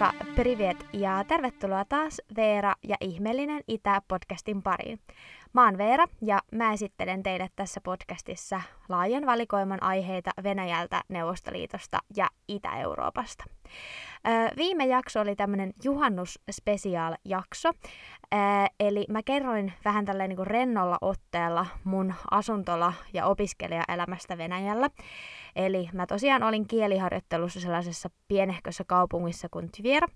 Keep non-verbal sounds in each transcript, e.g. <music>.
Moikka, privet ja tervetuloa taas Veera ja Ihmeellinen Itä-podcastin pariin. Mä oon Veera ja mä esittelen teille tässä podcastissa laajan valikoiman aiheita Venäjältä, Neuvostoliitosta ja Itä-Euroopasta. viime jakso oli tämmönen juhannus-special-jakso, eli mä kerroin vähän tälleen niin rennolla otteella mun asuntola- ja opiskelijaelämästä Venäjällä. Eli mä tosiaan olin kieliharjoittelussa sellaisessa pienehkössä kaupungissa kuin Tvier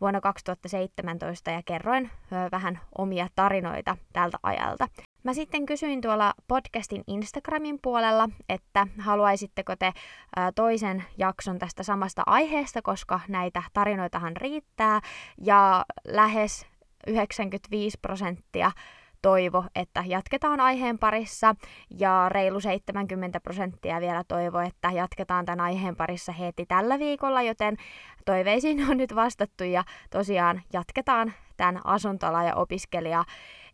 vuonna 2017 ja kerroin vähän omia tarinoita tältä ajalta. Mä sitten kysyin tuolla podcastin Instagramin puolella, että haluaisitteko te toisen jakson tästä samasta aiheesta, koska näitä tarinoitahan riittää ja lähes 95 prosenttia toivo, että jatketaan aiheen parissa. Ja reilu 70 prosenttia vielä toivo, että jatketaan tämän aiheen parissa heti tällä viikolla, joten toiveisiin on nyt vastattu. Ja tosiaan jatketaan tämän asuntola- ja opiskelija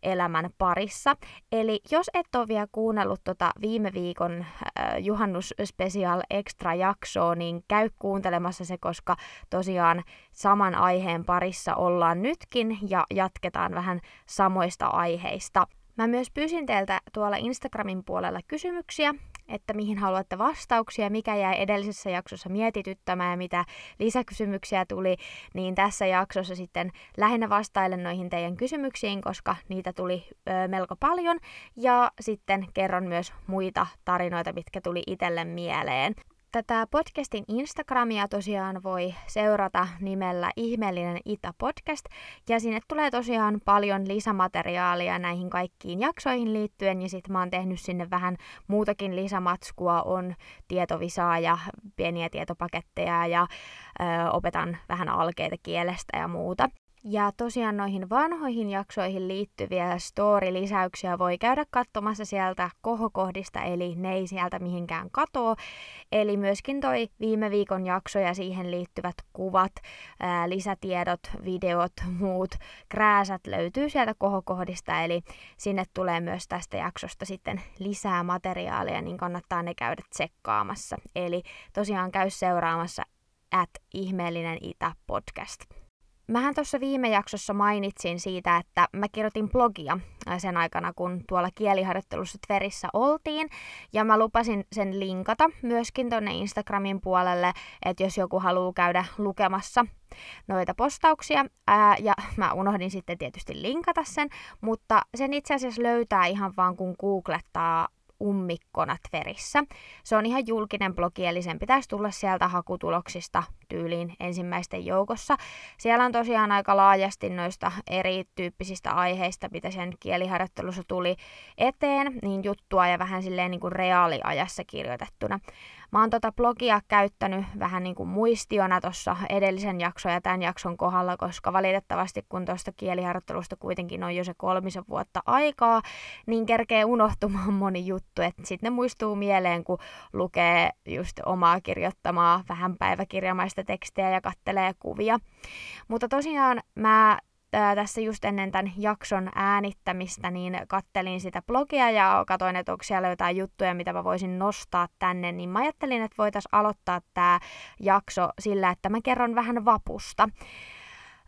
elämän parissa. Eli jos et ole vielä kuunnellut tota viime viikon äh, juhannus special extra jaksoa, niin käy kuuntelemassa se, koska tosiaan saman aiheen parissa ollaan nytkin ja jatketaan vähän samoista aiheista. Mä myös pyysin teiltä tuolla Instagramin puolella kysymyksiä, että mihin haluatte vastauksia, mikä jäi edellisessä jaksossa mietityttämään ja mitä lisäkysymyksiä tuli, niin tässä jaksossa sitten lähinnä vastailen noihin teidän kysymyksiin, koska niitä tuli ö, melko paljon ja sitten kerron myös muita tarinoita, mitkä tuli itselle mieleen. Tätä podcastin Instagramia tosiaan voi seurata nimellä Ihmeellinen Itä Podcast, ja sinne tulee tosiaan paljon lisämateriaalia näihin kaikkiin jaksoihin liittyen, ja sitten mä oon tehnyt sinne vähän muutakin lisämatskua, on tietovisaa ja pieniä tietopaketteja, ja ö, opetan vähän alkeita kielestä ja muuta. Ja tosiaan noihin vanhoihin jaksoihin liittyviä story-lisäyksiä voi käydä katsomassa sieltä kohokohdista, eli ne ei sieltä mihinkään katoo. Eli myöskin toi viime viikon jakso ja siihen liittyvät kuvat, ää, lisätiedot, videot, muut krääsät löytyy sieltä kohokohdista, eli sinne tulee myös tästä jaksosta sitten lisää materiaalia, niin kannattaa ne käydä tsekkaamassa. Eli tosiaan käy seuraamassa at ihmeellinen itä podcast. Mähän tuossa viime jaksossa mainitsin siitä, että mä kirjoitin blogia sen aikana, kun tuolla kieliharjoittelussa Tverissä oltiin. Ja mä lupasin sen linkata myöskin tonne Instagramin puolelle, että jos joku haluaa käydä lukemassa noita postauksia. Ää, ja mä unohdin sitten tietysti linkata sen, mutta sen itse asiassa löytää ihan vaan kun googlettaa ummikkona Tverissä. Se on ihan julkinen blogi, eli sen pitäisi tulla sieltä hakutuloksista tyyliin ensimmäisten joukossa. Siellä on tosiaan aika laajasti noista erityyppisistä aiheista, mitä sen kieliharjoittelussa tuli eteen, niin juttua ja vähän silleen niin kuin reaaliajassa kirjoitettuna. Mä oon tota blogia käyttänyt vähän niin kuin muistiona tuossa edellisen jakson ja tämän jakson kohdalla, koska valitettavasti kun tuosta kieliharjoittelusta kuitenkin on jo se kolmisen vuotta aikaa, niin kerkee unohtumaan moni juttu, että sitten ne muistuu mieleen, kun lukee just omaa kirjoittamaa vähän päiväkirjamaista tekstiä ja kattelee kuvia. Mutta tosiaan mä tässä just ennen tämän jakson äänittämistä, niin kattelin sitä blogia ja katsoin, että onko siellä jotain juttuja, mitä mä voisin nostaa tänne, niin mä ajattelin, että voitaisiin aloittaa tämä jakso sillä, että mä kerron vähän vapusta.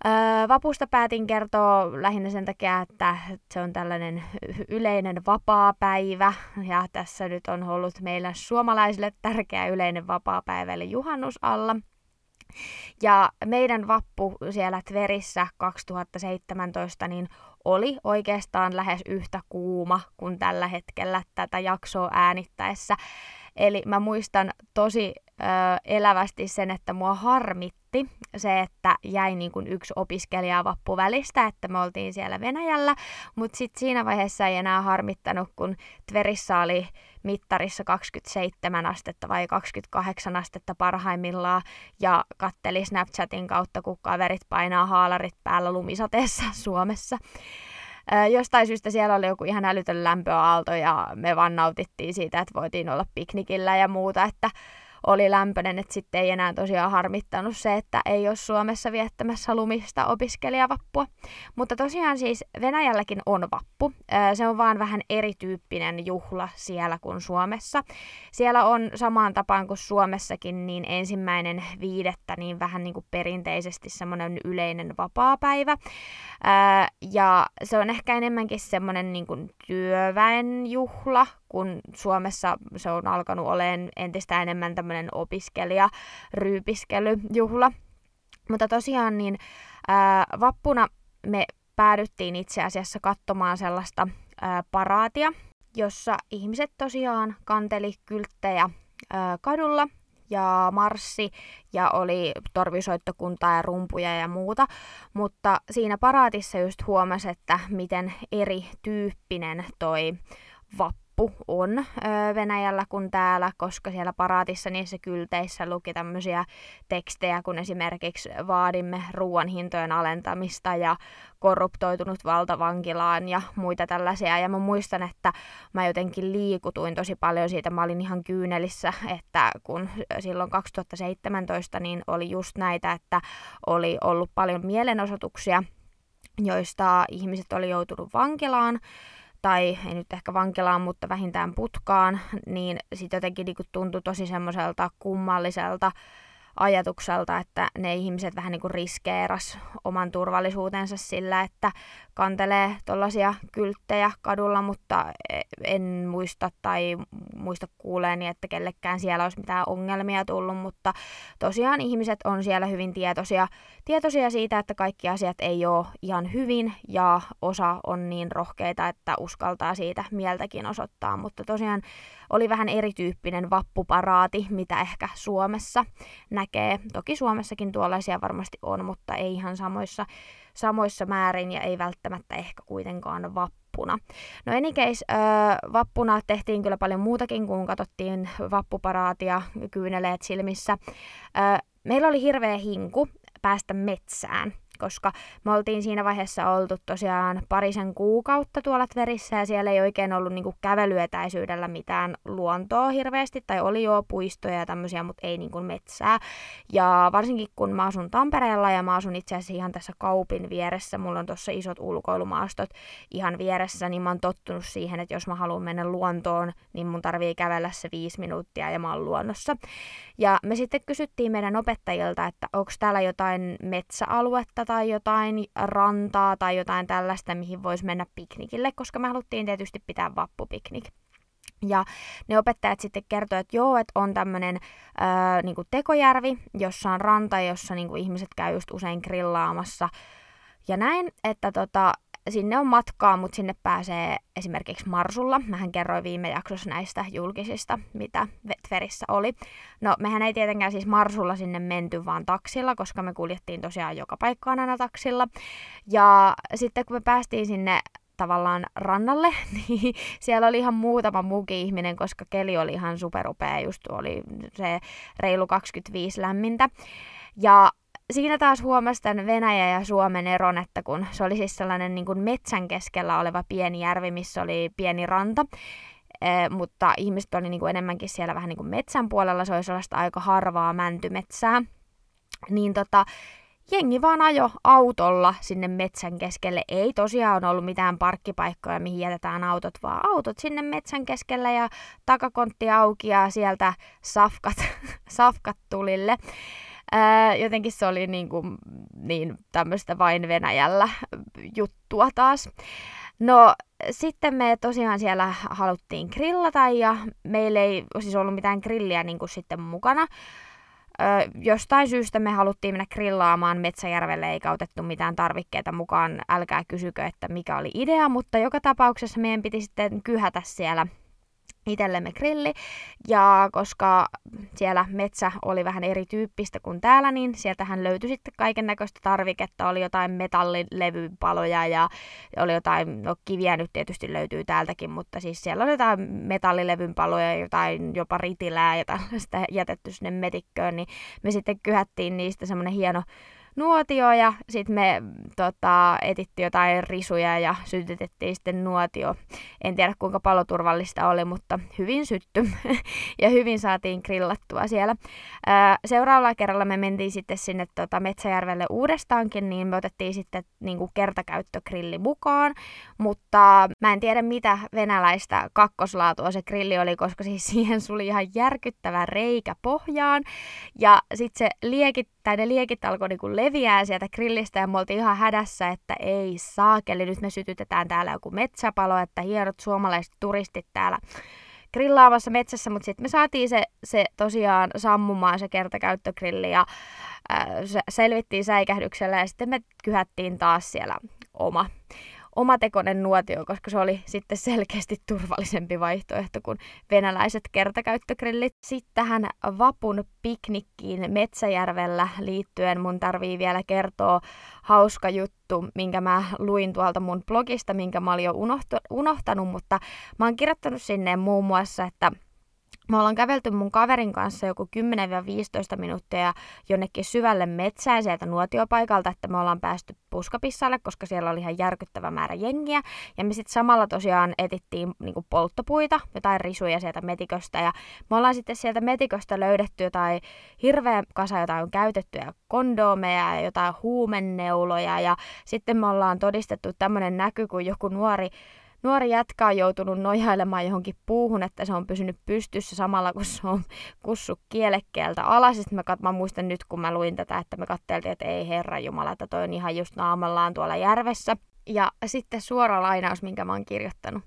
Öö, vapusta päätin kertoa lähinnä sen takia, että se on tällainen yleinen vapaa-päivä ja tässä nyt on ollut meillä suomalaisille tärkeä yleinen vapaa-päivä eli juhannus alla. Ja meidän vappu siellä Tverissä 2017 niin oli oikeastaan lähes yhtä kuuma kuin tällä hetkellä tätä jaksoa äänittäessä. Eli mä muistan tosi ö, elävästi sen, että mua harmitti se, että jäi niin kuin yksi opiskelija vappu välistä, että me oltiin siellä Venäjällä, mutta sitten siinä vaiheessa ei enää harmittanut, kun Tverissä oli mittarissa 27 astetta vai 28 astetta parhaimmillaan ja katteli Snapchatin kautta, kun kaverit painaa haalarit päällä lumisateessa <laughs> Suomessa. Jostain syystä siellä oli joku ihan älytön lämpöaalto ja me vaan nautittiin siitä, että voitiin olla piknikillä ja muuta, että oli lämpöinen, että sitten ei enää tosiaan harmittanut se, että ei ole Suomessa viettämässä lumista opiskelijavappua. Mutta tosiaan siis Venäjälläkin on vappu. Se on vaan vähän erityyppinen juhla siellä kuin Suomessa. Siellä on samaan tapaan kuin Suomessakin niin ensimmäinen viidettä niin vähän niin kuin perinteisesti semmoinen yleinen vapaapäivä. Ja se on ehkä enemmänkin semmoinen niin kuin työväenjuhla, kun Suomessa se on alkanut olemaan entistä enemmän tämmöinen opiskelija-ryypiskelyjuhla. Mutta tosiaan niin ää, vappuna me päädyttiin itse asiassa katsomaan sellaista ää, paraatia, jossa ihmiset tosiaan kanteli kylttejä ää, kadulla ja marssi ja oli torvisoittokuntaa ja rumpuja ja muuta, mutta siinä paraatissa just huomasi, että miten erityyppinen toi vappu lippu on ö, Venäjällä kuin täällä, koska siellä paraatissa niissä kylteissä luki tämmöisiä tekstejä, kun esimerkiksi vaadimme ruoan hintojen alentamista ja korruptoitunut valtavankilaan ja muita tällaisia. Ja mä muistan, että mä jotenkin liikutuin tosi paljon siitä. Mä olin ihan kyynelissä, että kun silloin 2017 niin oli just näitä, että oli ollut paljon mielenosoituksia, joista ihmiset oli joutunut vankilaan tai ei nyt ehkä vankilaan, mutta vähintään putkaan, niin sitten jotenkin niin tuntui tosi semmoiselta kummalliselta ajatukselta, että ne ihmiset vähän niin kuin riskeeras oman turvallisuutensa sillä, että kantelee tuollaisia kylttejä kadulla, mutta en muista tai muista kuuleeni, että kellekään siellä olisi mitään ongelmia tullut, mutta tosiaan ihmiset on siellä hyvin tietoisia, tietoisia siitä, että kaikki asiat ei ole ihan hyvin ja osa on niin rohkeita, että uskaltaa siitä mieltäkin osoittaa, mutta tosiaan oli vähän erityyppinen vappuparaati, mitä ehkä Suomessa näkee. Toki Suomessakin tuollaisia varmasti on, mutta ei ihan samoissa, samoissa määrin ja ei välttämättä ehkä kuitenkaan vappuna. No enikeis, vappuna tehtiin kyllä paljon muutakin, kun katsottiin vappuparaatia, kyyneleet silmissä. Meillä oli hirveä hinku päästä metsään koska me oltiin siinä vaiheessa oltu tosiaan parisen kuukautta tuolla Tverissä ja siellä ei oikein ollut niinku kävelyetäisyydellä mitään luontoa hirveästi, tai oli jo puistoja ja tämmöisiä, mutta ei niinku metsää. Ja varsinkin kun mä asun Tampereella ja mä asun itse asiassa ihan tässä kaupin vieressä, mulla on tuossa isot ulkoilumaastot ihan vieressä, niin mä oon tottunut siihen, että jos mä haluan mennä luontoon, niin mun tarvii kävellä se viisi minuuttia ja mä oon luonnossa. Ja me sitten kysyttiin meidän opettajilta, että onko täällä jotain metsäaluetta tai jotain rantaa tai jotain tällaista, mihin voisi mennä piknikille, koska me haluttiin tietysti pitää vappupiknik. Ja ne opettajat sitten kertoivat, että joo, että on tämmöinen niinku tekojärvi, jossa on ranta, jossa niinku ihmiset käy just usein grillaamassa. Ja näin, että tota, sinne on matkaa, mutta sinne pääsee esimerkiksi Marsulla. Mähän kerroin viime jaksossa näistä julkisista, mitä Tverissä oli. No, mehän ei tietenkään siis Marsulla sinne menty, vaan taksilla, koska me kuljettiin tosiaan joka paikkaan aina taksilla. Ja sitten kun me päästiin sinne tavallaan rannalle, <laughs> niin siellä oli ihan muutama muukin ihminen, koska keli oli ihan superupea, just oli se reilu 25 lämmintä. Ja siinä taas huomasi tämän Venäjä ja Suomen eron, että kun se oli siis sellainen niin kuin metsän keskellä oleva pieni järvi, missä oli pieni ranta, mutta ihmiset oli niin kuin enemmänkin siellä vähän niin kuin metsän puolella, se oli sellaista aika harvaa mäntymetsää, niin tota, jengi vaan ajo autolla sinne metsän keskelle. Ei tosiaan ollut mitään parkkipaikkoja, mihin jätetään autot, vaan autot sinne metsän keskelle ja takakontti auki ja sieltä safkat, <laughs> safkat tulille. Ää, jotenkin se oli niin, kuin, niin tämmöistä vain Venäjällä juttua taas. No sitten me tosiaan siellä haluttiin grillata ja meillä ei siis ollut mitään grilliä niin kuin sitten mukana. Ö, jostain syystä me haluttiin mennä grillaamaan Metsäjärvelle eikä otettu mitään tarvikkeita mukaan. Älkää kysykö, että mikä oli idea, mutta joka tapauksessa meidän piti sitten kyhätä siellä itsellemme grilli. Ja koska siellä metsä oli vähän erityyppistä kuin täällä, niin sieltähän löytyi sitten kaiken näköistä tarviketta. Oli jotain metallilevypaloja ja oli jotain, no kiviä nyt tietysti löytyy täältäkin, mutta siis siellä oli jotain metallilevyn paloja, jotain jopa ritilää ja tällaista jätetty sinne metikköön, niin me sitten kyhättiin niistä semmoinen hieno nuotio ja sitten me tota, etittiin jotain risuja ja sytytettiin sitten nuotio. En tiedä kuinka paloturvallista oli, mutta hyvin sytty <laughs> ja hyvin saatiin grillattua siellä. seuraavalla kerralla me mentiin sitten sinne tota, Metsäjärvelle uudestaankin, niin me otettiin sitten niin kuin kertakäyttögrilli mukaan, mutta mä en tiedä mitä venäläistä kakkoslaatua se grilli oli, koska siis <laughs> siihen suli ihan järkyttävä reikä pohjaan ja sitten se liekit, tai ne liekit alkoi niinku leviää sieltä grillistä ja me oltiin ihan hädässä, että ei saakeli, nyt me sytytetään täällä joku metsäpalo, että hienot suomalaiset turistit täällä grillaamassa metsässä, mutta sitten me saatiin se, se tosiaan sammumaan se kertakäyttögrilli ja äh, selvittiin säikähdyksellä ja sitten me kyhättiin taas siellä oma omatekoinen nuotio, koska se oli sitten selkeästi turvallisempi vaihtoehto kuin venäläiset kertakäyttögrillit. Sitten tähän vapun piknikkiin Metsäjärvellä liittyen mun tarvii vielä kertoa hauska juttu, minkä mä luin tuolta mun blogista, minkä mä olin jo unohtanut, mutta mä oon kirjoittanut sinne muun muassa, että me ollaan kävelty mun kaverin kanssa joku 10-15 minuuttia jonnekin syvälle metsään sieltä nuotiopaikalta, että me ollaan päästy puskapissalle, koska siellä oli ihan järkyttävä määrä jengiä. Ja me sitten samalla tosiaan etittiin niinku polttopuita, jotain risuja sieltä metiköstä. Ja me ollaan sitten sieltä metiköstä löydetty jotain hirveä kasa jotain käytettyjä kondoomeja ja jotain huumenneuloja. Ja sitten me ollaan todistettu tämmöinen näky, kun joku nuori nuori jätkä on joutunut nojailemaan johonkin puuhun, että se on pysynyt pystyssä samalla, kun se on kussu kielekkeeltä alas. Sitten mä, kat- mä muistan nyt, kun mä luin tätä, että me katteltiin, että ei herra Jumala, että toi on ihan just naamallaan tuolla järvessä. Ja sitten suora lainaus, minkä mä oon kirjoittanut.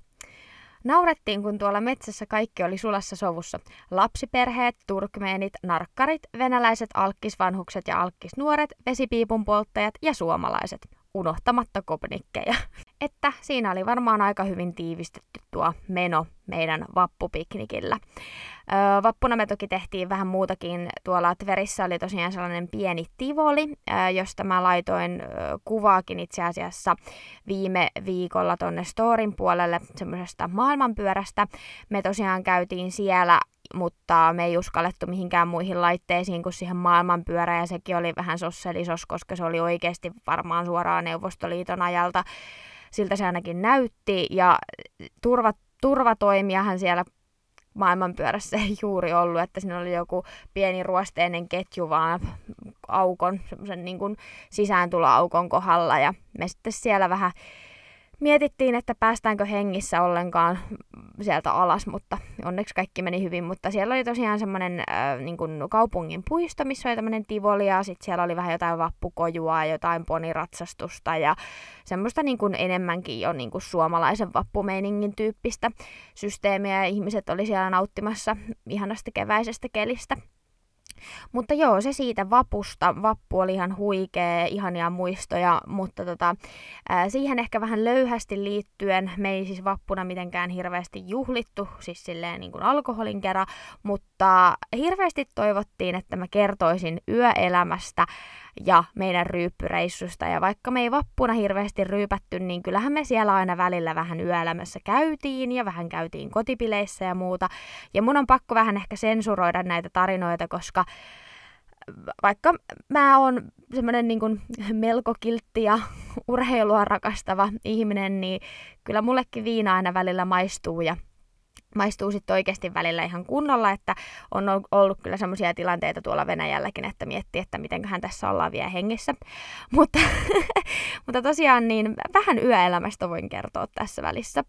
Naurettiin, kun tuolla metsässä kaikki oli sulassa sovussa. Lapsiperheet, turkmeenit, narkkarit, venäläiset alkkisvanhukset ja alkkisnuoret, vesipiipun polttajat ja suomalaiset unohtamatta kopnikkeja. <laughs> Että siinä oli varmaan aika hyvin tiivistetty tuo meno meidän vappupiknikillä. Vappuna me toki tehtiin vähän muutakin. Tuolla Tverissä oli tosiaan sellainen pieni tivoli, josta mä laitoin kuvaakin itse asiassa viime viikolla tonne Storin puolelle semmoisesta maailmanpyörästä. Me tosiaan käytiin siellä mutta me ei uskallettu mihinkään muihin laitteisiin kuin siihen maailmanpyörään ja sekin oli vähän sosselisos, koska se oli oikeasti varmaan suoraan Neuvostoliiton ajalta. Siltä se ainakin näytti ja turva, turvatoimiahan siellä maailmanpyörässä ei <laughs> juuri ollut, että siinä oli joku pieni ruosteinen ketju vaan aukon, semmoisen niin sisääntuloaukon kohdalla. Ja me sitten siellä vähän mietittiin, että päästäänkö hengissä ollenkaan sieltä alas, mutta onneksi kaikki meni hyvin. Mutta siellä oli tosiaan semmoinen äh, niin kaupungin puisto, missä oli tämmöinen tivoli ja sitten siellä oli vähän jotain vappukojua, jotain poniratsastusta ja semmoista niin kuin enemmänkin jo niin kuin suomalaisen vappumeiningin tyyppistä systeemiä ja ihmiset oli siellä nauttimassa ihanasta keväisestä kelistä. Mutta joo, se siitä vapusta. Vappu oli ihan huikea, ihania muistoja, mutta tota, ää, siihen ehkä vähän löyhästi liittyen. Me ei siis vappuna mitenkään hirveästi juhlittu, siis silleen niin kuin alkoholin kerran, mutta hirveästi toivottiin, että mä kertoisin yöelämästä ja meidän ryyppyreissusta. Ja vaikka me ei vappuna hirveästi ryypätty, niin kyllähän me siellä aina välillä vähän yöelämässä käytiin ja vähän käytiin kotipileissä ja muuta. Ja mun on pakko vähän ehkä sensuroida näitä tarinoita, koska vaikka mä oon semmoinen niin melko kiltti ja urheilua rakastava ihminen, niin kyllä mullekin viina aina välillä maistuu ja maistuu sitten oikeasti välillä ihan kunnolla, että on ollut kyllä semmoisia tilanteita tuolla Venäjälläkin, että miettii, että mitenköhän tässä ollaan vielä hengissä. <laughs> Mutta, mutta tosiaan niin vähän yöelämästä voin kertoa tässä välissä.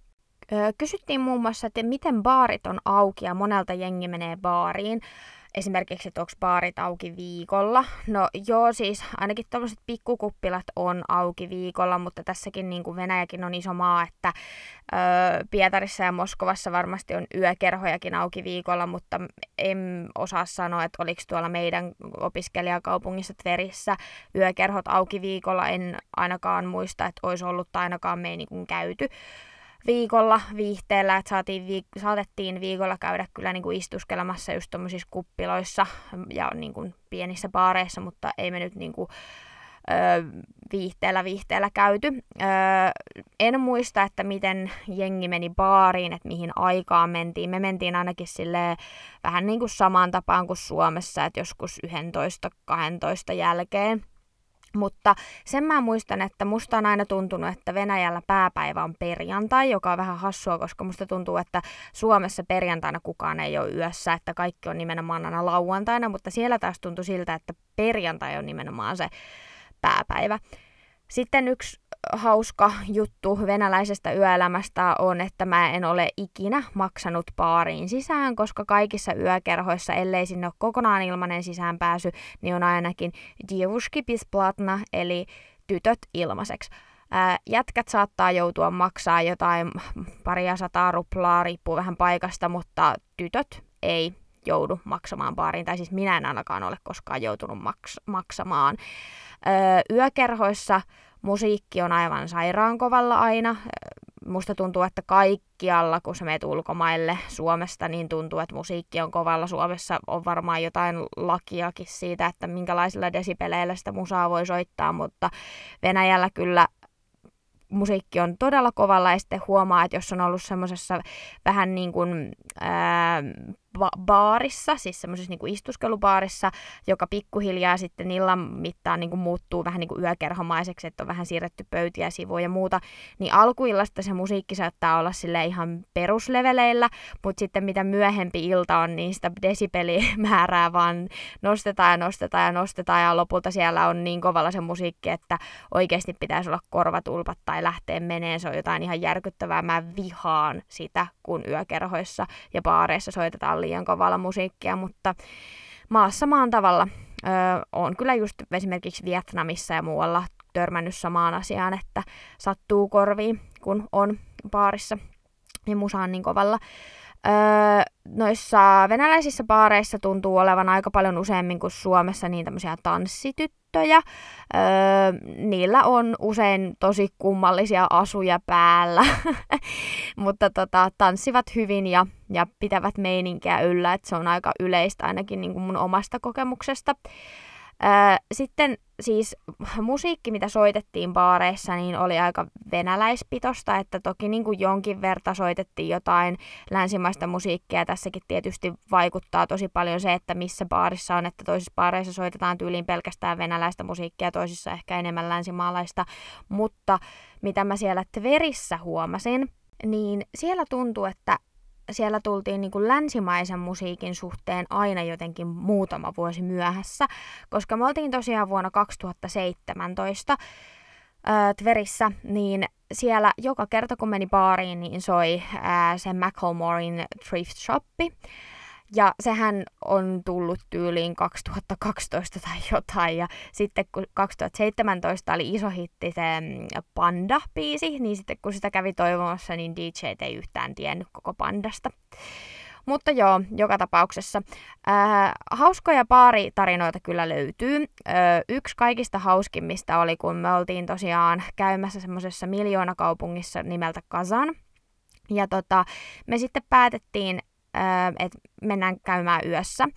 Kysyttiin muun muassa, että miten baarit on auki ja monelta jengi menee baariin esimerkiksi, että onko baarit auki viikolla. No joo, siis ainakin tämmöiset pikkukuppilat on auki viikolla, mutta tässäkin niin kuin Venäjäkin on iso maa, että ö, Pietarissa ja Moskovassa varmasti on yökerhojakin auki viikolla, mutta en osaa sanoa, että oliko tuolla meidän opiskelijakaupungissa Tverissä yökerhot auki viikolla. En ainakaan muista, että olisi ollut tai ainakaan me ei niin käyty viikolla viihteellä, että saatiin viik- saatettiin viikolla käydä kyllä niin kuin istuskelemassa just tuommoisissa kuppiloissa ja niin kuin pienissä baareissa, mutta ei me nyt niin kuin, öö, viihteellä viihteellä käyty. Öö, en muista, että miten jengi meni baariin, että mihin aikaan mentiin. Me mentiin ainakin sille vähän niin kuin samaan tapaan kuin Suomessa, että joskus 11-12 jälkeen. Mutta sen mä muistan, että musta on aina tuntunut, että Venäjällä pääpäivä on perjantai, joka on vähän hassua, koska musta tuntuu, että Suomessa perjantaina kukaan ei ole yössä, että kaikki on nimenomaan aina lauantaina, mutta siellä taas tuntui siltä, että perjantai on nimenomaan se pääpäivä. Sitten yksi hauska juttu venäläisestä yöelämästä on, että mä en ole ikinä maksanut baariin sisään, koska kaikissa yökerhoissa, ellei sinne ole kokonaan ilmanen sisäänpääsy, niin on ainakin dievuski besplatna, eli tytöt ilmaiseksi. Jätkät saattaa joutua maksaa jotain paria sataa ruplaa, riippuu vähän paikasta, mutta tytöt ei joudu maksamaan baariin, tai siis minä en ainakaan ole koskaan joutunut maks- maksamaan. Öö, yökerhoissa musiikki on aivan sairaankovalla aina. Musta tuntuu, että kaikkialla, kun sä meet ulkomaille Suomesta, niin tuntuu, että musiikki on kovalla. Suomessa on varmaan jotain lakiakin siitä, että minkälaisilla desibeleillä sitä musaa voi soittaa, mutta Venäjällä kyllä musiikki on todella kovalla ja sitten huomaa, että jos on ollut semmoisessa vähän niin kuin ää, ba- baarissa, siis semmoisessa niin istuskelubaarissa, joka pikkuhiljaa sitten illan mittaan niin kuin muuttuu vähän niin kuin yökerhomaiseksi, että on vähän siirretty pöytiä, sivuja ja muuta, niin alkuillasta se musiikki saattaa olla sille ihan perusleveleillä, mutta sitten mitä myöhempi ilta on, niin sitä desibelimäärää vaan nostetaan ja nostetaan ja nostetaan ja lopulta siellä on niin kovalla se musiikki, että oikeasti pitäisi olla korvatulpat tai lähteä meneen, se on jotain ihan järkyttävää, mä vihaan sitä, kun yökerhoissa ja baareissa soitetaan liian kovalla musiikkia, mutta maassa maan tavalla öö, on kyllä just esimerkiksi Vietnamissa ja muualla törmännyt samaan asiaan, että sattuu korviin, kun on baarissa ja musa on niin kovalla. Öö, noissa venäläisissä baareissa tuntuu olevan aika paljon useammin kuin Suomessa niin tämmöisiä tanssityttöjä. Öö, niillä on usein tosi kummallisia asuja päällä, <laughs> mutta tota, tanssivat hyvin ja, ja pitävät meininkiä yllä, että se on aika yleistä ainakin niin kuin mun omasta kokemuksesta. Sitten siis musiikki, mitä soitettiin baareissa, niin oli aika venäläispitosta, että toki niin kuin jonkin verta soitettiin jotain länsimaista musiikkia. Tässäkin tietysti vaikuttaa tosi paljon se, että missä baarissa on, että toisissa baareissa soitetaan tyyliin pelkästään venäläistä musiikkia, toisissa ehkä enemmän länsimaalaista. Mutta mitä mä siellä Tverissä huomasin, niin siellä tuntuu, että siellä tultiin niin kuin länsimaisen musiikin suhteen aina jotenkin muutama vuosi myöhässä, koska me oltiin tosiaan vuonna 2017 äh, Tverissä, niin siellä joka kerta kun meni baariin, niin soi äh, se Macklemorein Thrift Shoppi. Ja sehän on tullut tyyliin 2012 tai jotain. Ja sitten kun 2017 oli iso hitti se mm, Panda-biisi, niin sitten kun sitä kävi toivomassa, niin DJ ei yhtään tiennyt koko Pandasta. Mutta joo, joka tapauksessa. Ää, hauskoja baaritarinoita kyllä löytyy. Ää, yksi kaikista hauskimmista oli, kun me oltiin tosiaan käymässä semmoisessa miljoonakaupungissa nimeltä Kazan. Ja tota, me sitten päätettiin että mennään käymään yössä.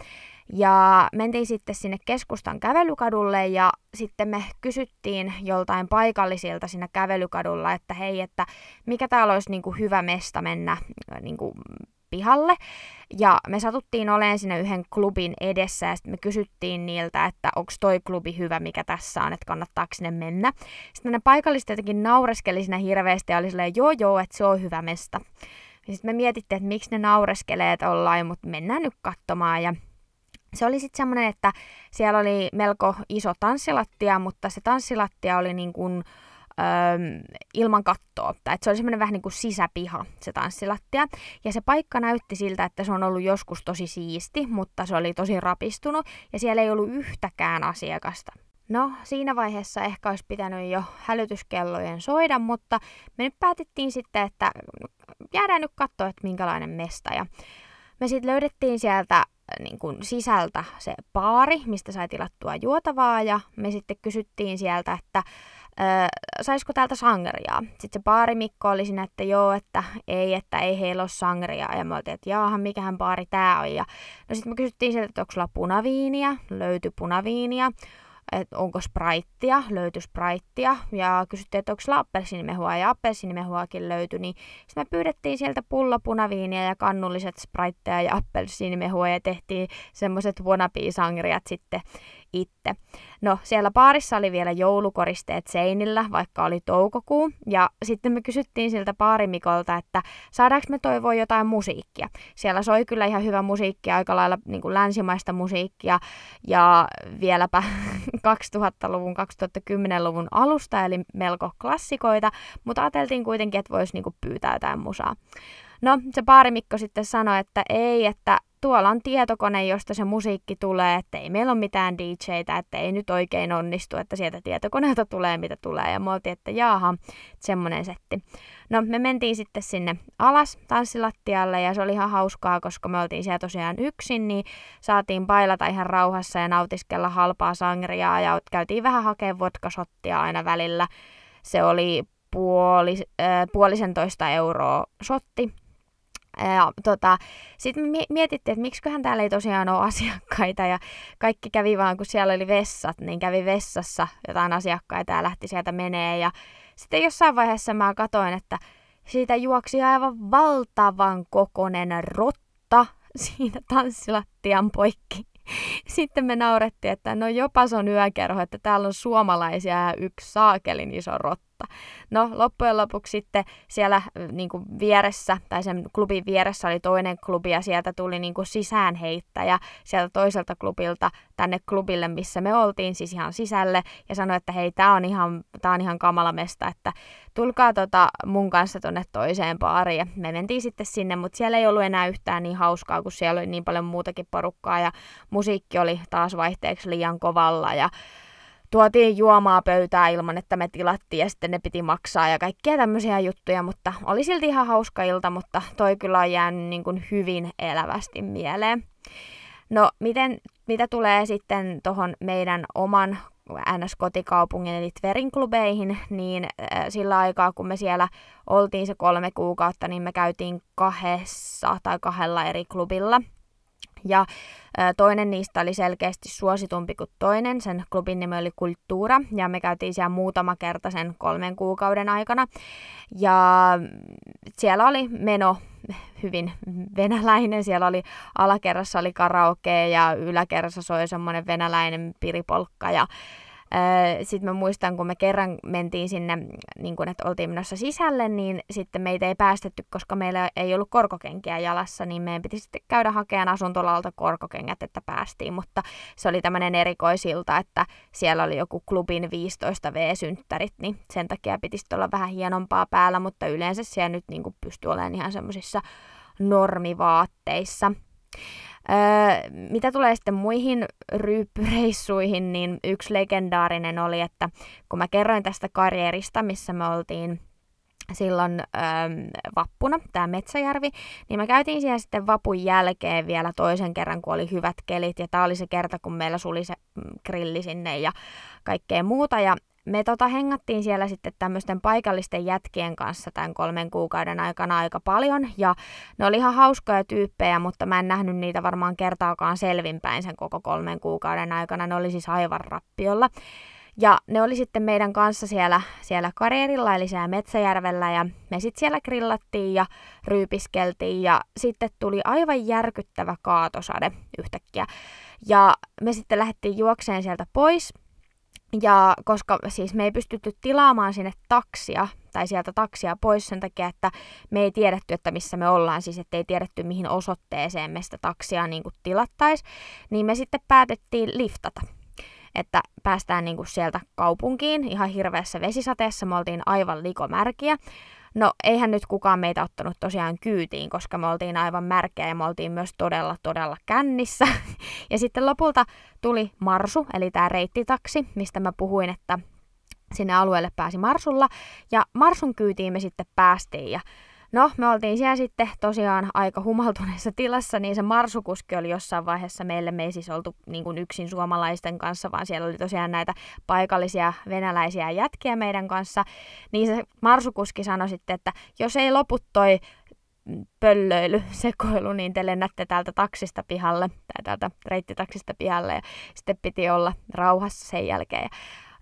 Ja mentiin sitten sinne keskustan kävelykadulle ja sitten me kysyttiin joltain paikallisilta siinä kävelykadulla, että hei, että mikä täällä olisi niin kuin hyvä mesta mennä niin kuin pihalle. Ja me satuttiin olemaan siinä yhden klubin edessä ja sitten me kysyttiin niiltä, että onko toi klubi hyvä, mikä tässä on, että kannattaako sinne mennä. Sitten ne paikalliset jotenkin naureskeli siinä hirveästi ja oli silleen, joo joo, että se on hyvä mesta. Ja sitten me mietittiin, että miksi ne naureskelee tollain, mutta mennään nyt katsomaan. Ja se oli sitten semmoinen, että siellä oli melko iso tanssilattia, mutta se tanssilattia oli niin kuin, ilman kattoa. Tai että se oli semmoinen vähän niin kuin sisäpiha, se tanssilattia. Ja se paikka näytti siltä, että se on ollut joskus tosi siisti, mutta se oli tosi rapistunut. Ja siellä ei ollut yhtäkään asiakasta. No, siinä vaiheessa ehkä olisi pitänyt jo hälytyskellojen soida, mutta me nyt päätettiin sitten, että jäädään nyt katsoa, että minkälainen mesta. Ja me sitten löydettiin sieltä niin kuin sisältä se baari, mistä sai tilattua juotavaa, ja me sitten kysyttiin sieltä, että äh, saisiko täältä sangriaa. Sitten se baarimikko oli siinä, että joo, että ei, että ei heillä ole sangriaa. Ja me oltiin, että jaahan, mikähän baari tää on. Ja no sitten me kysyttiin sieltä, että onko sulla punaviinia, löytyi punaviinia että onko spraittia, löytyi spraittia, ja kysyttiin, että onko appelsiinimehua, ja appelsiinimehuakin löytyi, niin sitten me pyydettiin sieltä pullo punaviiniä ja kannulliset spraitteja ja appelsiinimehua, ja tehtiin semmoiset wannabe-sangriat sitten itse. No, siellä baarissa oli vielä joulukoristeet seinillä, vaikka oli toukokuu, ja sitten me kysyttiin siltä baarimikolta, että saadaanko me toivoa jotain musiikkia. Siellä soi kyllä ihan hyvä musiikki, aika lailla niin kuin länsimaista musiikkia, ja vieläpä <laughs> 2000-luvun, 2010-luvun alusta, eli melko klassikoita, mutta ajateltiin kuitenkin, että voisi niin kuin pyytää jotain musaa. No, se baarimikko sitten sanoi, että ei, että tuolla on tietokone, josta se musiikki tulee, että ei meillä ole mitään DJtä, että ei nyt oikein onnistu, että sieltä tietokoneelta tulee mitä tulee. Ja me oltiin, että jaaha, semmonen setti. No me mentiin sitten sinne alas tanssilattialle ja se oli ihan hauskaa, koska me oltiin siellä tosiaan yksin, niin saatiin pailata ihan rauhassa ja nautiskella halpaa sangriaa ja käytiin vähän hakemaan vodkasottia aina välillä. Se oli puoli, äh, puolisentoista euroa sotti, ja tota, sitten me mietittiin, että miksiköhän täällä ei tosiaan ole asiakkaita ja kaikki kävi vaan, kun siellä oli vessat, niin kävi vessassa jotain asiakkaita ja lähti sieltä menee. Ja sitten jossain vaiheessa mä katoin, että siitä juoksi aivan valtavan kokonen rotta <laughs> siinä tanssilattian poikki. Sitten me naurettiin, että no jopa se on yökerho, että täällä on suomalaisia ja yksi saakelin iso rotta vuotta. No loppujen lopuksi sitten siellä niin kuin vieressä, tai sen klubin vieressä oli toinen klubi, ja sieltä tuli niin kuin sisäänheittäjä sieltä toiselta klubilta tänne klubille, missä me oltiin, siis ihan sisälle, ja sanoi, että hei, tää on ihan, tää on ihan kamala mesta, että tulkaa tota mun kanssa tonne toiseen baariin, ja me mentiin sitten sinne, mutta siellä ei ollut enää yhtään niin hauskaa, kun siellä oli niin paljon muutakin porukkaa, ja musiikki oli taas vaihteeksi liian kovalla, ja tuotiin juomaa pöytää ilman, että me tilattiin ja sitten ne piti maksaa ja kaikkia tämmöisiä juttuja, mutta oli silti ihan hauska ilta, mutta toi kyllä on jäänyt niin kuin hyvin elävästi mieleen. No, miten, mitä tulee sitten tuohon meidän oman NS-kotikaupungin eli Tverin klubeihin, niin äh, sillä aikaa kun me siellä oltiin se kolme kuukautta, niin me käytiin kahdessa tai kahdella eri klubilla – ja toinen niistä oli selkeästi suositumpi kuin toinen. Sen klubin nimi oli Kulttuura ja me käytiin siellä muutama kerta sen kolmen kuukauden aikana. Ja siellä oli meno hyvin venäläinen. Siellä oli alakerrassa oli karaoke ja yläkerrassa soi semmoinen venäläinen piripolkka ja sitten mä muistan, kun me kerran mentiin sinne, niin kun, että oltiin menossa sisälle, niin sitten meitä ei päästetty, koska meillä ei ollut korkokenkiä jalassa, niin meidän piti sitten käydä hakemaan asuntolalta korkokengät, että päästiin. Mutta se oli tämmöinen erikoisilta, että siellä oli joku klubin 15 V-synttärit, niin sen takia pitisi olla vähän hienompaa päällä, mutta yleensä siellä nyt niin pystyy olemaan ihan semmoisissa normivaatteissa. Öö, mitä tulee sitten muihin ryyppyreissuihin, niin yksi legendaarinen oli, että kun mä kerroin tästä karjerista, missä me oltiin silloin öö, vappuna, tämä Metsäjärvi, niin me käytiin siellä sitten vapun jälkeen vielä toisen kerran, kun oli hyvät kelit, ja tämä oli se kerta, kun meillä suli se mm, grilli sinne ja kaikkea muuta, ja me tota hengattiin siellä sitten tämmöisten paikallisten jätkien kanssa tämän kolmen kuukauden aikana aika paljon. Ja ne oli ihan hauskoja tyyppejä, mutta mä en nähnyt niitä varmaan kertaakaan selvinpäin sen koko kolmen kuukauden aikana. Ne oli siis aivan rappiolla. Ja ne oli sitten meidän kanssa siellä, siellä Karerilla, eli siellä Metsäjärvellä, ja me sitten siellä grillattiin ja ryypiskeltiin, ja sitten tuli aivan järkyttävä kaatosade yhtäkkiä. Ja me sitten lähdettiin juokseen sieltä pois, ja koska siis me ei pystytty tilaamaan sinne taksia, tai sieltä taksia pois sen takia, että me ei tiedetty, että missä me ollaan, siis että ei tiedetty, mihin osoitteeseen me sitä taksia niin kuin tilattaisi, niin me sitten päätettiin liftata. Että päästään niin kuin sieltä kaupunkiin ihan hirveässä vesisateessa, me oltiin aivan likomärkiä, No eihän nyt kukaan meitä ottanut tosiaan kyytiin, koska me oltiin aivan märkeä ja me oltiin myös todella todella kännissä. <laughs> Ja sitten lopulta tuli Marsu, eli tämä reittitaksi, mistä mä puhuin, että sinne alueelle pääsi Marsulla. Ja Marsun kyytiin me sitten päästiin ja No, me oltiin siellä sitten tosiaan aika humaltuneessa tilassa, niin se marsukuski oli jossain vaiheessa meille, me ei siis oltu niin kuin yksin suomalaisten kanssa, vaan siellä oli tosiaan näitä paikallisia venäläisiä jätkiä meidän kanssa. Niin se marsukuski sanoi sitten, että jos ei loput toi pöllöily, sekoilu, niin te lennätte täältä taksista pihalle, tai täältä reittitaksista pihalle, ja sitten piti olla rauhassa sen jälkeen.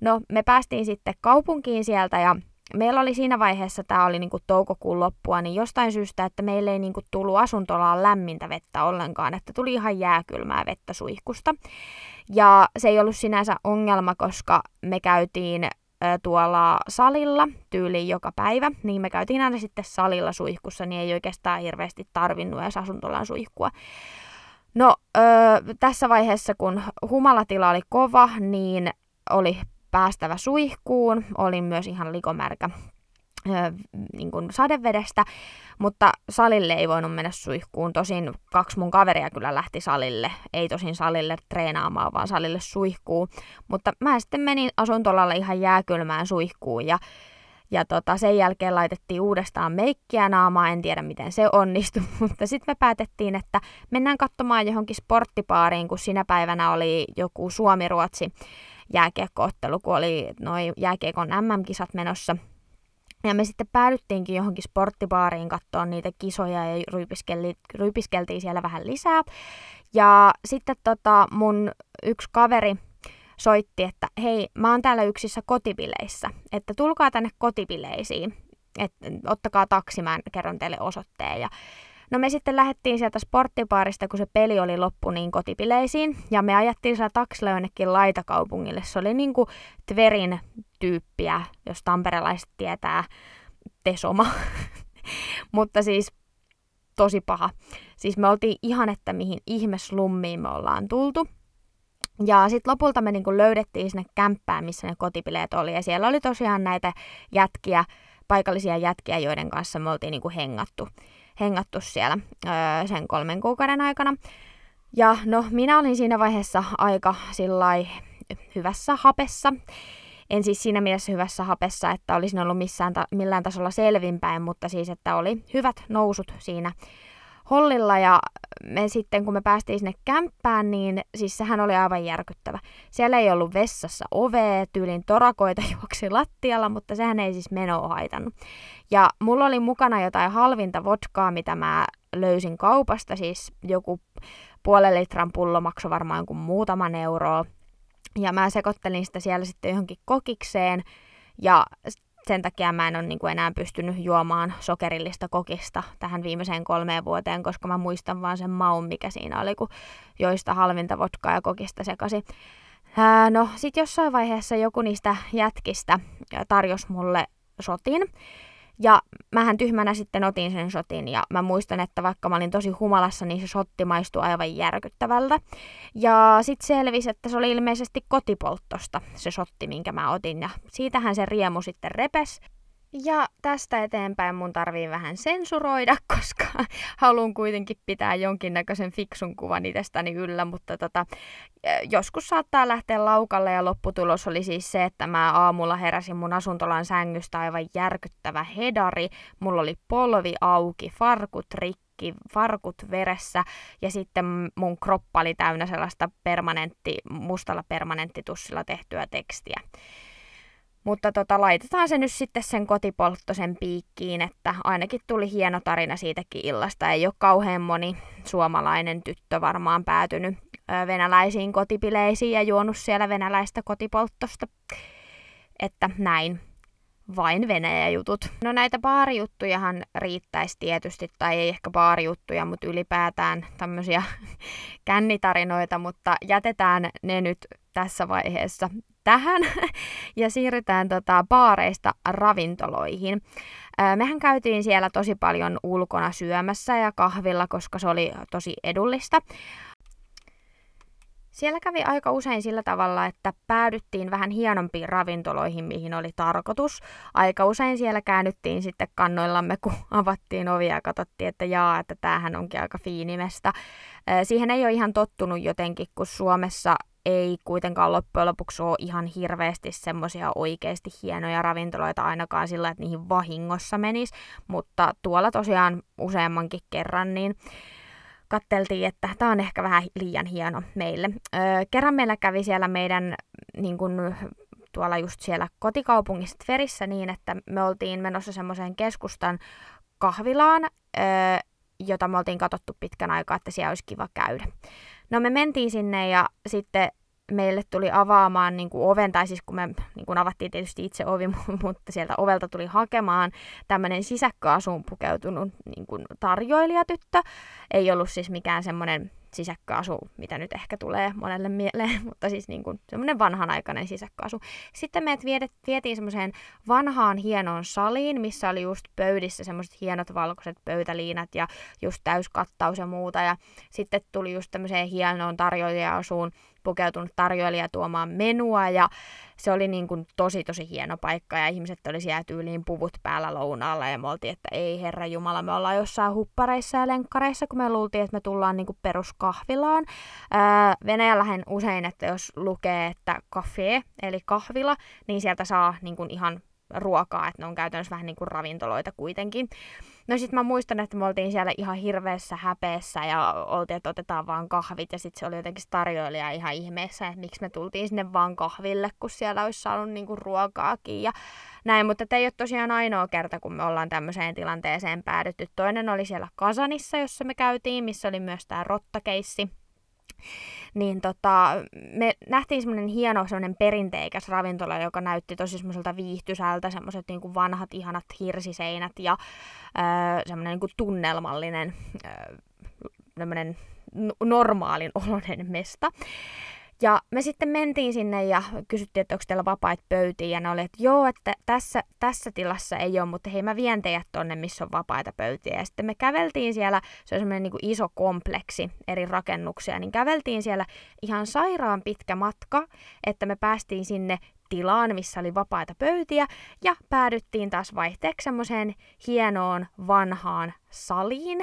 No, me päästiin sitten kaupunkiin sieltä, ja meillä oli siinä vaiheessa, tämä oli niinku toukokuun loppua, niin jostain syystä, että meille ei niinku tullut asuntolaan lämmintä vettä ollenkaan, että tuli ihan jääkylmää vettä suihkusta. Ja se ei ollut sinänsä ongelma, koska me käytiin tuolla salilla tyyliin joka päivä, niin me käytiin aina sitten salilla suihkussa, niin ei oikeastaan hirveästi tarvinnut edes asuntolaan suihkua. No, öö, tässä vaiheessa, kun humalatila oli kova, niin oli päästävä suihkuun. Olin myös ihan likomärkä niin kuin sadevedestä, mutta salille ei voinut mennä suihkuun. Tosin kaksi mun kaveria kyllä lähti salille, ei tosin salille treenaamaan, vaan salille suihkuun. Mutta mä sitten menin asuntolalle ihan jääkylmään suihkuun ja ja tota, sen jälkeen laitettiin uudestaan meikkiä naamaa, en tiedä miten se onnistui, <laughs> mutta sitten me päätettiin, että mennään katsomaan johonkin sporttipaariin, kun sinä päivänä oli joku Suomi-Ruotsi jääkiekkoottelu, kun oli noin jääkiekon MM-kisat menossa. Ja me sitten päädyttiinkin johonkin sporttibaariin katsoa niitä kisoja ja ryypiskeltiin siellä vähän lisää. Ja sitten tota, mun yksi kaveri soitti, että hei, mä oon täällä yksissä kotibileissä, että tulkaa tänne kotibileisiin, että ottakaa taksi, mä kerron teille osoitteen. Ja No me sitten lähdettiin sieltä sporttipaarista, kun se peli oli loppu niin kotipileisiin, ja me ajattiin siellä taksilla jonnekin laitakaupungille. Se oli niin kuin Tverin tyyppiä, jos tamperelaiset tietää, Tesoma. <laughs> Mutta siis tosi paha. Siis me oltiin ihan, että mihin ihmeslummiin me ollaan tultu. Ja sitten lopulta me niinku löydettiin sinne kämppään, missä ne kotipileet oli. Ja siellä oli tosiaan näitä jätkiä, paikallisia jätkiä, joiden kanssa me oltiin niinku hengattu hengattu siellä öö, sen kolmen kuukauden aikana. Ja no, minä olin siinä vaiheessa aika sillai hyvässä hapessa. En siis siinä mielessä hyvässä hapessa, että olisin ollut missään ta- millään tasolla selvinpäin, mutta siis, että oli hyvät nousut siinä hollilla ja me sitten kun me päästiin sinne kämppään, niin siis sehän oli aivan järkyttävä. Siellä ei ollut vessassa ovea, tyylin torakoita <laughs> juoksi lattialla, mutta sehän ei siis menoa haitannut. Ja mulla oli mukana jotain halvinta vodkaa, mitä mä löysin kaupasta, siis joku puolen litran pullo maksoi varmaan kuin muutaman euroa. Ja mä sekoittelin sitä siellä sitten johonkin kokikseen, ja sen takia mä en ole niin kuin enää pystynyt juomaan sokerillista kokista tähän viimeiseen kolmeen vuoteen, koska mä muistan vaan sen maun, mikä siinä oli, kun joista halvinta vodkaa ja kokista sekasi. no, sit jossain vaiheessa joku niistä jätkistä tarjosi mulle sotin, ja mähän tyhmänä sitten otin sen shotin ja mä muistan, että vaikka mä olin tosi humalassa, niin se shotti maistui aivan järkyttävältä. Ja sitten selvisi, että se oli ilmeisesti kotipolttosta se shotti, minkä mä otin ja siitähän se riemu sitten repes. Ja tästä eteenpäin mun tarvii vähän sensuroida, <laughs> koska haluan kuitenkin pitää jonkinnäköisen fiksun kuvan itsestäni yllä, mutta tota, joskus saattaa lähteä laukalle ja lopputulos oli siis se, että mä aamulla heräsin mun asuntolan sängystä aivan järkyttävä hedari, mulla oli polvi auki, farkut rikki, farkut veressä ja sitten mun kroppa oli täynnä sellaista permanentti, mustalla permanenttitussilla tehtyä tekstiä. Mutta tota, laitetaan se nyt sitten sen kotipolttosen piikkiin, että ainakin tuli hieno tarina siitäkin illasta. Ei ole kauhean moni suomalainen tyttö varmaan päätynyt venäläisiin kotipileisiin ja juonut siellä venäläistä kotipolttosta. Että näin vain Venäjä-jutut. No näitä baarijuttujahan riittäisi tietysti, tai ei ehkä baarijuttuja, mutta ylipäätään tämmöisiä <laughs> kännitarinoita, mutta jätetään ne nyt tässä vaiheessa tähän ja siirrytään tota, baareista ravintoloihin. Mehän käytiin siellä tosi paljon ulkona syömässä ja kahvilla, koska se oli tosi edullista. Siellä kävi aika usein sillä tavalla, että päädyttiin vähän hienompiin ravintoloihin, mihin oli tarkoitus. Aika usein siellä käännyttiin sitten kannoillamme, kun <laughs> avattiin ovia ja katsottiin, että jaa, että tämähän onkin aika fiinimestä. Siihen ei ole ihan tottunut jotenkin, kun Suomessa ei kuitenkaan loppujen lopuksi ole ihan hirveästi semmoisia oikeasti hienoja ravintoloita ainakaan sillä, että niihin vahingossa menisi, mutta tuolla tosiaan useammankin kerran niin katteltiin, että tämä on ehkä vähän liian hieno meille. Öö, kerran meillä kävi siellä meidän niin kun, tuolla just siellä kotikaupungissa Tverissä niin, että me oltiin menossa semmoiseen keskustan kahvilaan, öö, jota me oltiin katsottu pitkän aikaa, että siellä olisi kiva käydä. No me mentiin sinne ja sitten meille tuli avaamaan niin kuin oven, tai siis kun me niin kuin avattiin tietysti itse ovi, <laughs> mutta sieltä ovelta tuli hakemaan tämmöinen sisäkköasuun pukeutunut niin kuin tarjoilijatyttö. Ei ollut siis mikään semmoinen sisäkköasu, mitä nyt ehkä tulee monelle mieleen, <laughs> mutta siis niin kuin semmoinen vanhanaikainen sisäkköasu. Sitten meidät viedet, vietiin semmoiseen vanhaan hienoon saliin, missä oli just pöydissä semmoiset hienot valkoiset pöytäliinat ja just täyskattaus ja muuta. Ja sitten tuli just tämmöiseen hienoon tarjoilija-asuun pukeutunut tarjoilija tuomaan menua ja se oli niin kuin tosi tosi hieno paikka ja ihmiset oli siellä tyyliin puvut päällä lounaalla ja me oltiin, että ei herra jumala, me ollaan jossain huppareissa ja lenkkareissa, kun me luultiin, että me tullaan niin kuin peruskahvilaan. Ää, Venäjällähän usein, että jos lukee, että kafe, eli kahvila, niin sieltä saa niin kuin ihan ruokaa, että ne on käytännössä vähän niin kuin ravintoloita kuitenkin. No sit mä muistan, että me oltiin siellä ihan hirveässä häpeessä ja oltiin, että otetaan vaan kahvit ja sitten se oli jotenkin tarjoilija ihan ihmeessä, että miksi me tultiin sinne vaan kahville, kun siellä olisi saanut niinku ruokaakin ja näin, mutta ei ole tosiaan ainoa kerta, kun me ollaan tämmöiseen tilanteeseen päädytty. Toinen oli siellä Kasanissa, jossa me käytiin, missä oli myös tämä rottakeissi niin tota, me nähtiin semmoinen hieno semmoinen perinteikäs ravintola, joka näytti tosi semmoiselta viihtysältä, semmoiset niinku vanhat ihanat hirsiseinät ja öö, semmoinen niinku tunnelmallinen öö, normaalin oloinen mesta. Ja me sitten mentiin sinne ja kysyttiin, että onko teillä vapaita pöytiä. Ja ne oli, että joo, että tässä, tässä tilassa ei ole, mutta hei mä vien teidät tonne, missä on vapaita pöytiä. Ja sitten me käveltiin siellä, se on semmoinen niin iso kompleksi eri rakennuksia, niin käveltiin siellä ihan sairaan pitkä matka, että me päästiin sinne tilaan, missä oli vapaita pöytiä, ja päädyttiin taas vaihteeksi semmoiseen hienoon vanhaan saliin,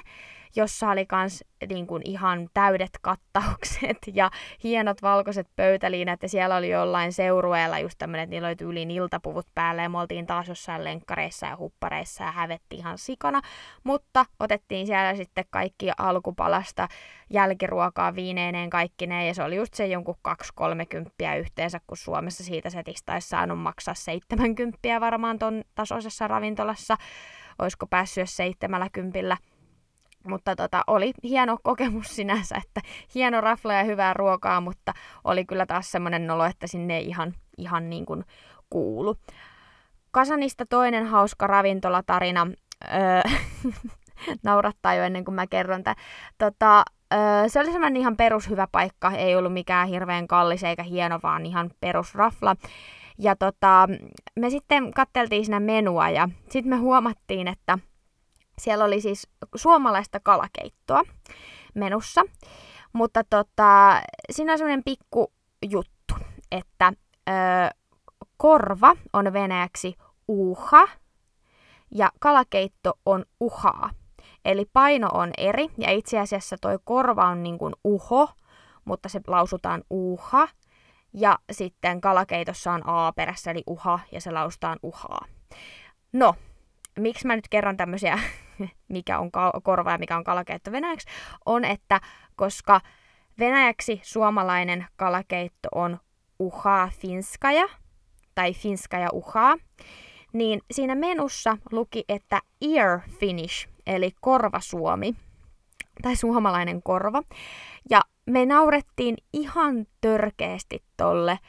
jossa oli kans niin kuin ihan täydet kattaukset <laughs> ja hienot valkoiset pöytäliinat ja siellä oli jollain seurueella just tämmöinen, että niillä oli tyyliin iltapuvut päällä ja me oltiin taas jossain lenkkareissa ja huppareissa ja hävetti ihan sikana, mutta otettiin siellä sitten kaikki alkupalasta jälkiruokaa viineineen kaikkineen ja se oli just se jonkun 2-30 yhteensä, kun Suomessa siitä setistä olisi saanut maksaa 70 varmaan ton tasoisessa ravintolassa, olisiko päässyt jos 70 mutta tota, oli hieno kokemus sinänsä, että hieno rafla ja hyvää ruokaa, mutta oli kyllä taas semmoinen nolo, että sinne ei ihan, ihan niin kuin kuulu. Kasanista toinen hauska ravintolatarina. Öö, <laughs> naurattaa jo ennen kuin mä kerron tämän. Tota, öö, se oli semmoinen ihan perushyvä paikka, ei ollut mikään hirveän kallis eikä hieno, vaan ihan perusrafla. Ja tota, me sitten katteltiin siinä menua ja sitten me huomattiin, että siellä oli siis suomalaista kalakeittoa menussa, mutta tota, siinä on semmoinen pikku juttu, että ö, korva on venäjäksi uha ja kalakeitto on uhaa. Eli paino on eri ja itse asiassa toi korva on niin kuin uho, mutta se lausutaan uha. Ja sitten kalakeitossa on A perässä eli uha ja se lausutaan uhaa. No, miksi mä nyt kerron tämmöisiä, <laughs> mikä on korva ja mikä on kalakeitto venäjäksi, on, että koska venäjäksi suomalainen kalakeitto on uhaa finskaja, tai finskaja uhaa, niin siinä menussa luki, että ear finish, eli korva suomi, tai suomalainen korva. Ja me naurettiin ihan törkeästi tolle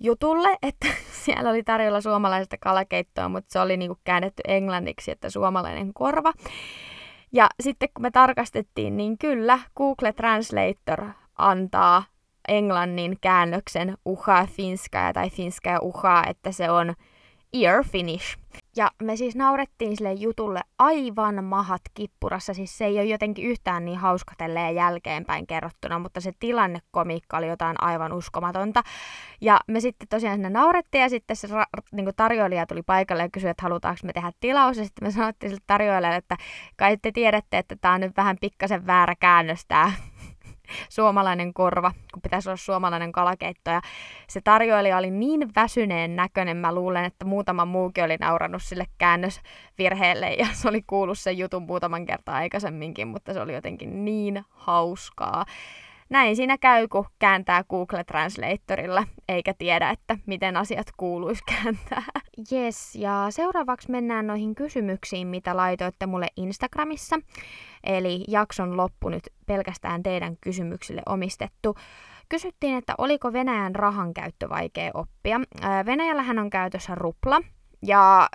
jutulle, <laughs> että siellä oli tarjolla suomalaista kalakeittoa, mutta se oli niinku käännetty englanniksi, että suomalainen korva. Ja sitten kun me tarkastettiin, niin kyllä Google Translator antaa englannin käännöksen uha finska tai finska ja uha, että se on ear finish. Ja me siis naurettiin sille jutulle aivan mahat kippurassa, siis se ei ole jotenkin yhtään niin hauska jälkeenpäin kerrottuna, mutta se tilannekomiikka oli jotain aivan uskomatonta. Ja me sitten tosiaan sinne naurettiin ja sitten se ra- niin tarjoilija tuli paikalle ja kysyi, että halutaanko me tehdä tilaus. Ja sitten me sanottiin sille tarjoilijalle, että kai te tiedätte, että tämä on nyt vähän pikkasen väärä käännös tämä suomalainen korva, kun pitäisi olla suomalainen kalakeitto. Ja se tarjoilija oli niin väsyneen näköinen, mä luulen, että muutama muukin oli naurannut sille käännösvirheelle ja se oli kuullut sen jutun muutaman kertaa aikaisemminkin, mutta se oli jotenkin niin hauskaa. Näin siinä käy, kun kääntää Google Translatorilla, eikä tiedä, että miten asiat kuuluisi kääntää. Yes, ja seuraavaksi mennään noihin kysymyksiin, mitä laitoitte mulle Instagramissa. Eli jakson loppu nyt pelkästään teidän kysymyksille omistettu. kysyttiin, että oliko Venäjän rahan käyttö vaikea oppia. Venäjällähän on käytössä rupla, ja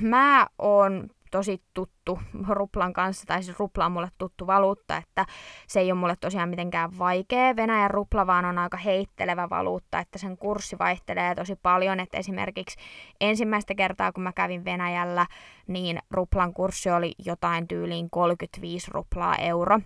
mä oon tosi tuttu ruplan kanssa, tai siis rupla on mulle tuttu valuutta, että se ei ole mulle tosiaan mitenkään vaikea. Venäjän rupla vaan on aika heittelevä valuutta, että sen kurssi vaihtelee tosi paljon, että esimerkiksi ensimmäistä kertaa kun mä kävin Venäjällä, niin ruplan kurssi oli jotain tyyliin 35 ruplaa euro,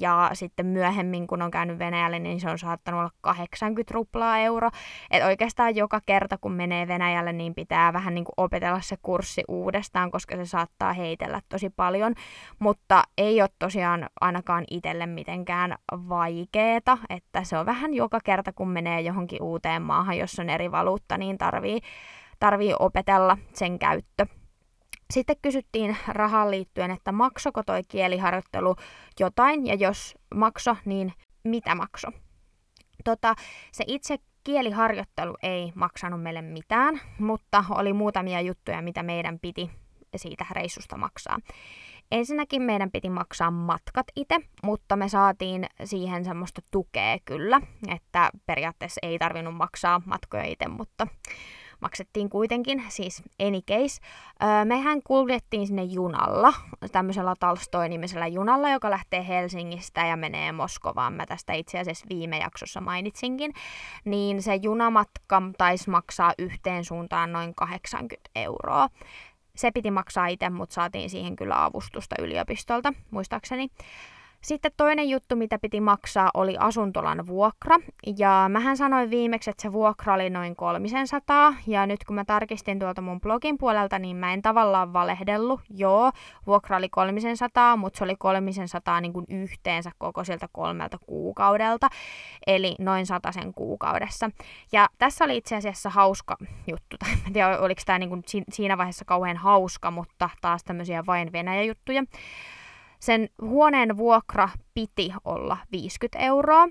ja sitten myöhemmin, kun on käynyt Venäjälle, niin se on saattanut olla 80 ruplaa euro. Et oikeastaan joka kerta, kun menee Venäjälle, niin pitää vähän niin kuin opetella se kurssi uudestaan, koska se saattaa heitellä tosi paljon. Mutta ei ole tosiaan ainakaan itselle mitenkään vaikeeta, että se on vähän joka kerta, kun menee johonkin uuteen maahan, jossa on eri valuutta, niin tarvii, tarvii opetella sen käyttö. Sitten kysyttiin rahaan liittyen, että maksoko toi kieliharjoittelu jotain, ja jos makso, niin mitä makso? Tota, se itse kieliharjoittelu ei maksanut meille mitään, mutta oli muutamia juttuja, mitä meidän piti siitä reissusta maksaa. Ensinnäkin meidän piti maksaa matkat itse, mutta me saatiin siihen semmoista tukea kyllä, että periaatteessa ei tarvinnut maksaa matkoja itse, mutta maksettiin kuitenkin, siis any case. Öö, mehän kuljettiin sinne junalla, tämmöisellä Talstoi-nimisellä junalla, joka lähtee Helsingistä ja menee Moskovaan. Mä tästä itse asiassa viime jaksossa mainitsinkin. Niin se junamatka taisi maksaa yhteen suuntaan noin 80 euroa. Se piti maksaa itse, mutta saatiin siihen kyllä avustusta yliopistolta, muistaakseni. Sitten toinen juttu, mitä piti maksaa, oli asuntolan vuokra. Ja mähän sanoin viimeksi, että se vuokra oli noin 300. Ja nyt kun mä tarkistin tuolta mun blogin puolelta, niin mä en tavallaan valehdellut. Joo, vuokra oli 300, mutta se oli 300 niin kuin yhteensä koko sieltä kolmelta kuukaudelta. Eli noin sen kuukaudessa. Ja tässä oli itse asiassa hauska juttu. <laughs> Tai en tiedä, oliko tämä niin kuin siinä vaiheessa kauhean hauska, mutta taas tämmöisiä vain Venäjä-juttuja. Sen huoneen vuokra piti olla 50 euroa,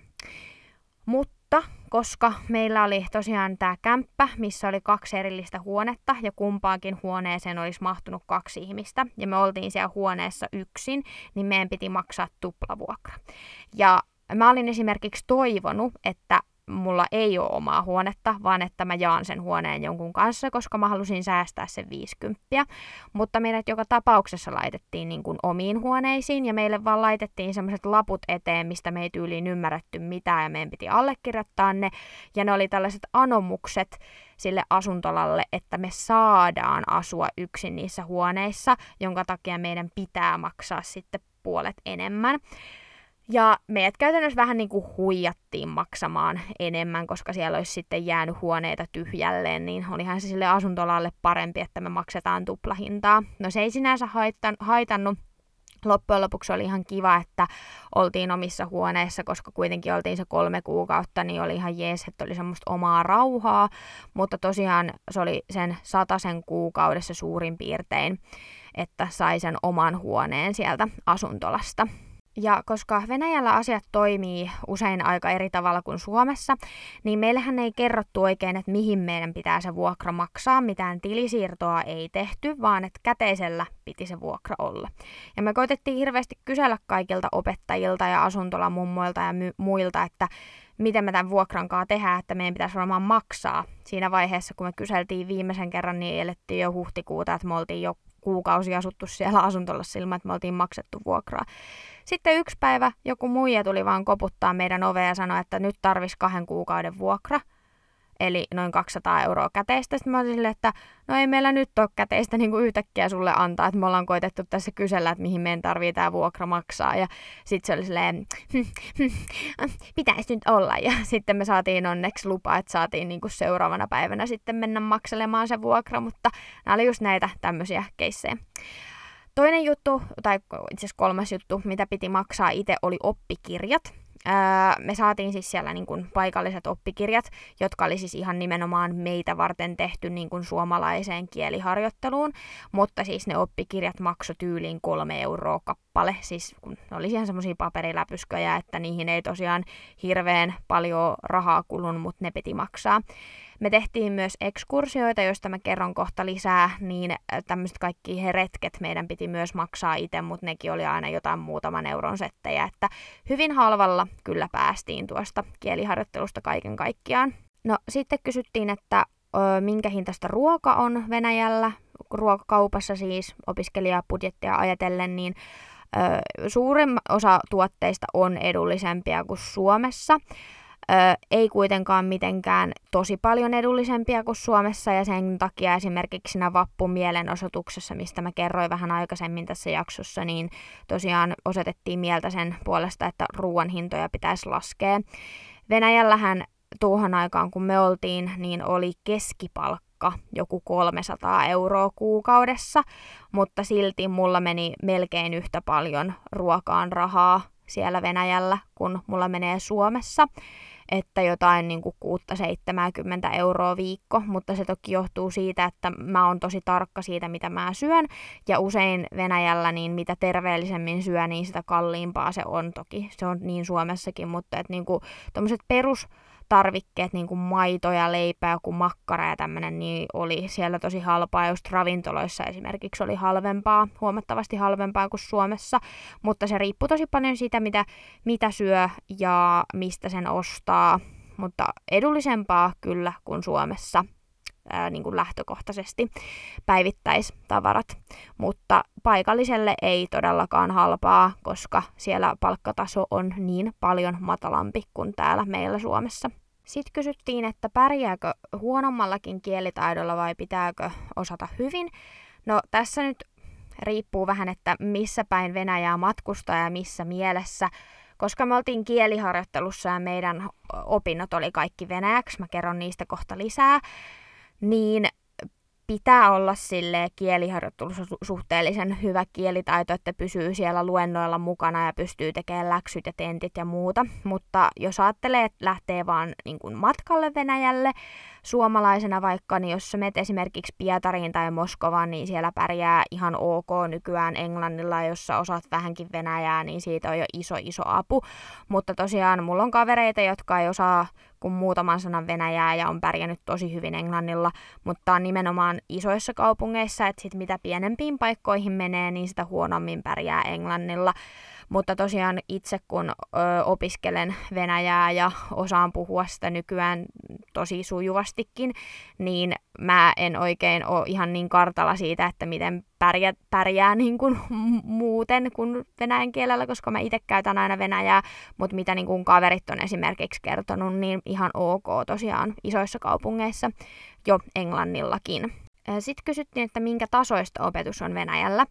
mutta koska meillä oli tosiaan tämä kämppä, missä oli kaksi erillistä huonetta ja kumpaankin huoneeseen olisi mahtunut kaksi ihmistä ja me oltiin siellä huoneessa yksin, niin meidän piti maksaa tuplavuokra. Ja mä olin esimerkiksi toivonut, että mulla ei ole omaa huonetta, vaan että mä jaan sen huoneen jonkun kanssa, koska mä halusin säästää sen 50. Mutta meidät joka tapauksessa laitettiin niin kuin omiin huoneisiin ja meille vaan laitettiin semmoiset laput eteen, mistä me ei tyyliin ymmärretty mitään ja meidän piti allekirjoittaa ne. Ja ne oli tällaiset anomukset sille asuntolalle, että me saadaan asua yksin niissä huoneissa, jonka takia meidän pitää maksaa sitten puolet enemmän. Ja meidät käytännössä vähän niin kuin huijattiin maksamaan enemmän, koska siellä olisi sitten jäänyt huoneita tyhjälleen, niin olihan se sille asuntolalle parempi, että me maksetaan tuplahintaa. No se ei sinänsä haittan, haitannut, loppujen lopuksi oli ihan kiva, että oltiin omissa huoneissa, koska kuitenkin oltiin se kolme kuukautta, niin oli ihan jees, että oli semmoista omaa rauhaa, mutta tosiaan se oli sen sataisen kuukaudessa suurin piirtein, että sai sen oman huoneen sieltä asuntolasta. Ja koska Venäjällä asiat toimii usein aika eri tavalla kuin Suomessa, niin meillähän ei kerrottu oikein, että mihin meidän pitää se vuokra maksaa. Mitään tilisiirtoa ei tehty, vaan että käteisellä piti se vuokra olla. Ja me koitettiin hirveästi kysellä kaikilta opettajilta ja asuntolamummoilta ja my- muilta, että miten me tämän vuokran kanssa tehdään, että meidän pitäisi varmaan maksaa. Siinä vaiheessa, kun me kyseltiin viimeisen kerran, niin elettiin jo huhtikuuta, että me oltiin jo kuukausi asuttu siellä asuntolassa ilman, että me oltiin maksettu vuokraa. Sitten yksi päivä joku muija tuli vaan koputtaa meidän ovea ja sanoi, että nyt tarvis kahden kuukauden vuokra eli noin 200 euroa käteistä. Sitten mä olin silleen, että no ei meillä nyt ole käteistä niin kuin yhtäkkiä sulle antaa, että me ollaan koitettu tässä kysellä, että mihin meidän tarvii tämä vuokra maksaa. Ja sitten se oli silleen, <laughs> pitäisi nyt olla. Ja sitten me saatiin onneksi lupa, että saatiin niin kuin seuraavana päivänä sitten mennä makselemaan se vuokra, mutta nämä oli just näitä tämmöisiä keissejä. Toinen juttu, tai itse asiassa kolmas juttu, mitä piti maksaa itse, oli oppikirjat. Öö, me saatiin siis siellä niin kuin paikalliset oppikirjat, jotka oli siis ihan nimenomaan meitä varten tehty niin kuin suomalaiseen kieliharjoitteluun, mutta siis ne oppikirjat maksoi tyyliin kolme euroa kappale, siis kun ne oli ihan semmoisia paperiläpysköjä, että niihin ei tosiaan hirveän paljon rahaa kulunut, mutta ne piti maksaa. Me tehtiin myös ekskursioita, joista mä kerron kohta lisää, niin tämmöiset kaikki retket meidän piti myös maksaa itse, mutta nekin oli aina jotain muutaman euron settejä, että hyvin halvalla kyllä päästiin tuosta kieliharjoittelusta kaiken kaikkiaan. No sitten kysyttiin, että ö, minkä hintaista ruoka on Venäjällä, ruokakaupassa siis opiskelijabudjettia ajatellen, niin ö, suurin osa tuotteista on edullisempia kuin Suomessa. Ö, ei kuitenkaan mitenkään tosi paljon edullisempia kuin Suomessa ja sen takia esimerkiksi siinä vappumielenosoituksessa, mistä mä kerroin vähän aikaisemmin tässä jaksossa, niin tosiaan osoitettiin mieltä sen puolesta, että ruoan hintoja pitäisi laskea. Venäjällähän tuohon aikaan, kun me oltiin, niin oli keskipalkka joku 300 euroa kuukaudessa, mutta silti mulla meni melkein yhtä paljon ruokaan rahaa siellä Venäjällä, kun mulla menee Suomessa että jotain niin kuin 6-70 euroa viikko, mutta se toki johtuu siitä, että mä oon tosi tarkka siitä, mitä mä syön, ja usein Venäjällä niin mitä terveellisemmin syö, niin sitä kalliimpaa se on toki. Se on niin Suomessakin, mutta että niin kuin, perus tarvikkeet, niin kuin maito ja leipä, joku makkara ja tämmöinen, niin oli siellä tosi halpaa. Just ravintoloissa esimerkiksi oli halvempaa, huomattavasti halvempaa kuin Suomessa, mutta se riippuu tosi paljon siitä, mitä, mitä syö ja mistä sen ostaa. Mutta edullisempaa kyllä kuin Suomessa ää, niin kuin lähtökohtaisesti päivittäistavarat, mutta paikalliselle ei todellakaan halpaa, koska siellä palkkataso on niin paljon matalampi kuin täällä meillä Suomessa. Sitten kysyttiin, että pärjääkö huonommallakin kielitaidolla vai pitääkö osata hyvin. No tässä nyt riippuu vähän, että missä päin Venäjää matkustaa ja missä mielessä. Koska me oltiin kieliharjoittelussa ja meidän opinnot oli kaikki venäjäksi, mä kerron niistä kohta lisää, niin pitää olla sille kieliharjoittelussa suhteellisen hyvä kielitaito, että pysyy siellä luennoilla mukana ja pystyy tekemään läksyt ja tentit ja muuta. Mutta jos ajattelee, että lähtee vaan niin kuin matkalle Venäjälle suomalaisena vaikka, niin jos sä menet esimerkiksi Pietariin tai Moskovaan, niin siellä pärjää ihan ok nykyään englannilla, jos sä osaat vähänkin venäjää, niin siitä on jo iso iso apu. Mutta tosiaan mulla on kavereita, jotka ei osaa kuin muutaman sanan venäjää ja on pärjännyt tosi hyvin englannilla, mutta on nimenomaan isoissa kaupungeissa, että sit mitä pienempiin paikkoihin menee, niin sitä huonommin pärjää englannilla. Mutta tosiaan itse kun ö, opiskelen venäjää ja osaan puhua sitä nykyään tosi sujuvastikin, niin mä en oikein ole ihan niin kartalla siitä, että miten pärjää, pärjää <laughs> niin kuin muuten kuin venäjän kielellä, koska mä itse käytän aina venäjää, mutta mitä niin kuin kaverit on esimerkiksi kertonut, niin ihan ok tosiaan isoissa kaupungeissa jo englannillakin. Sitten kysyttiin, että minkä tasoista opetus on Venäjällä.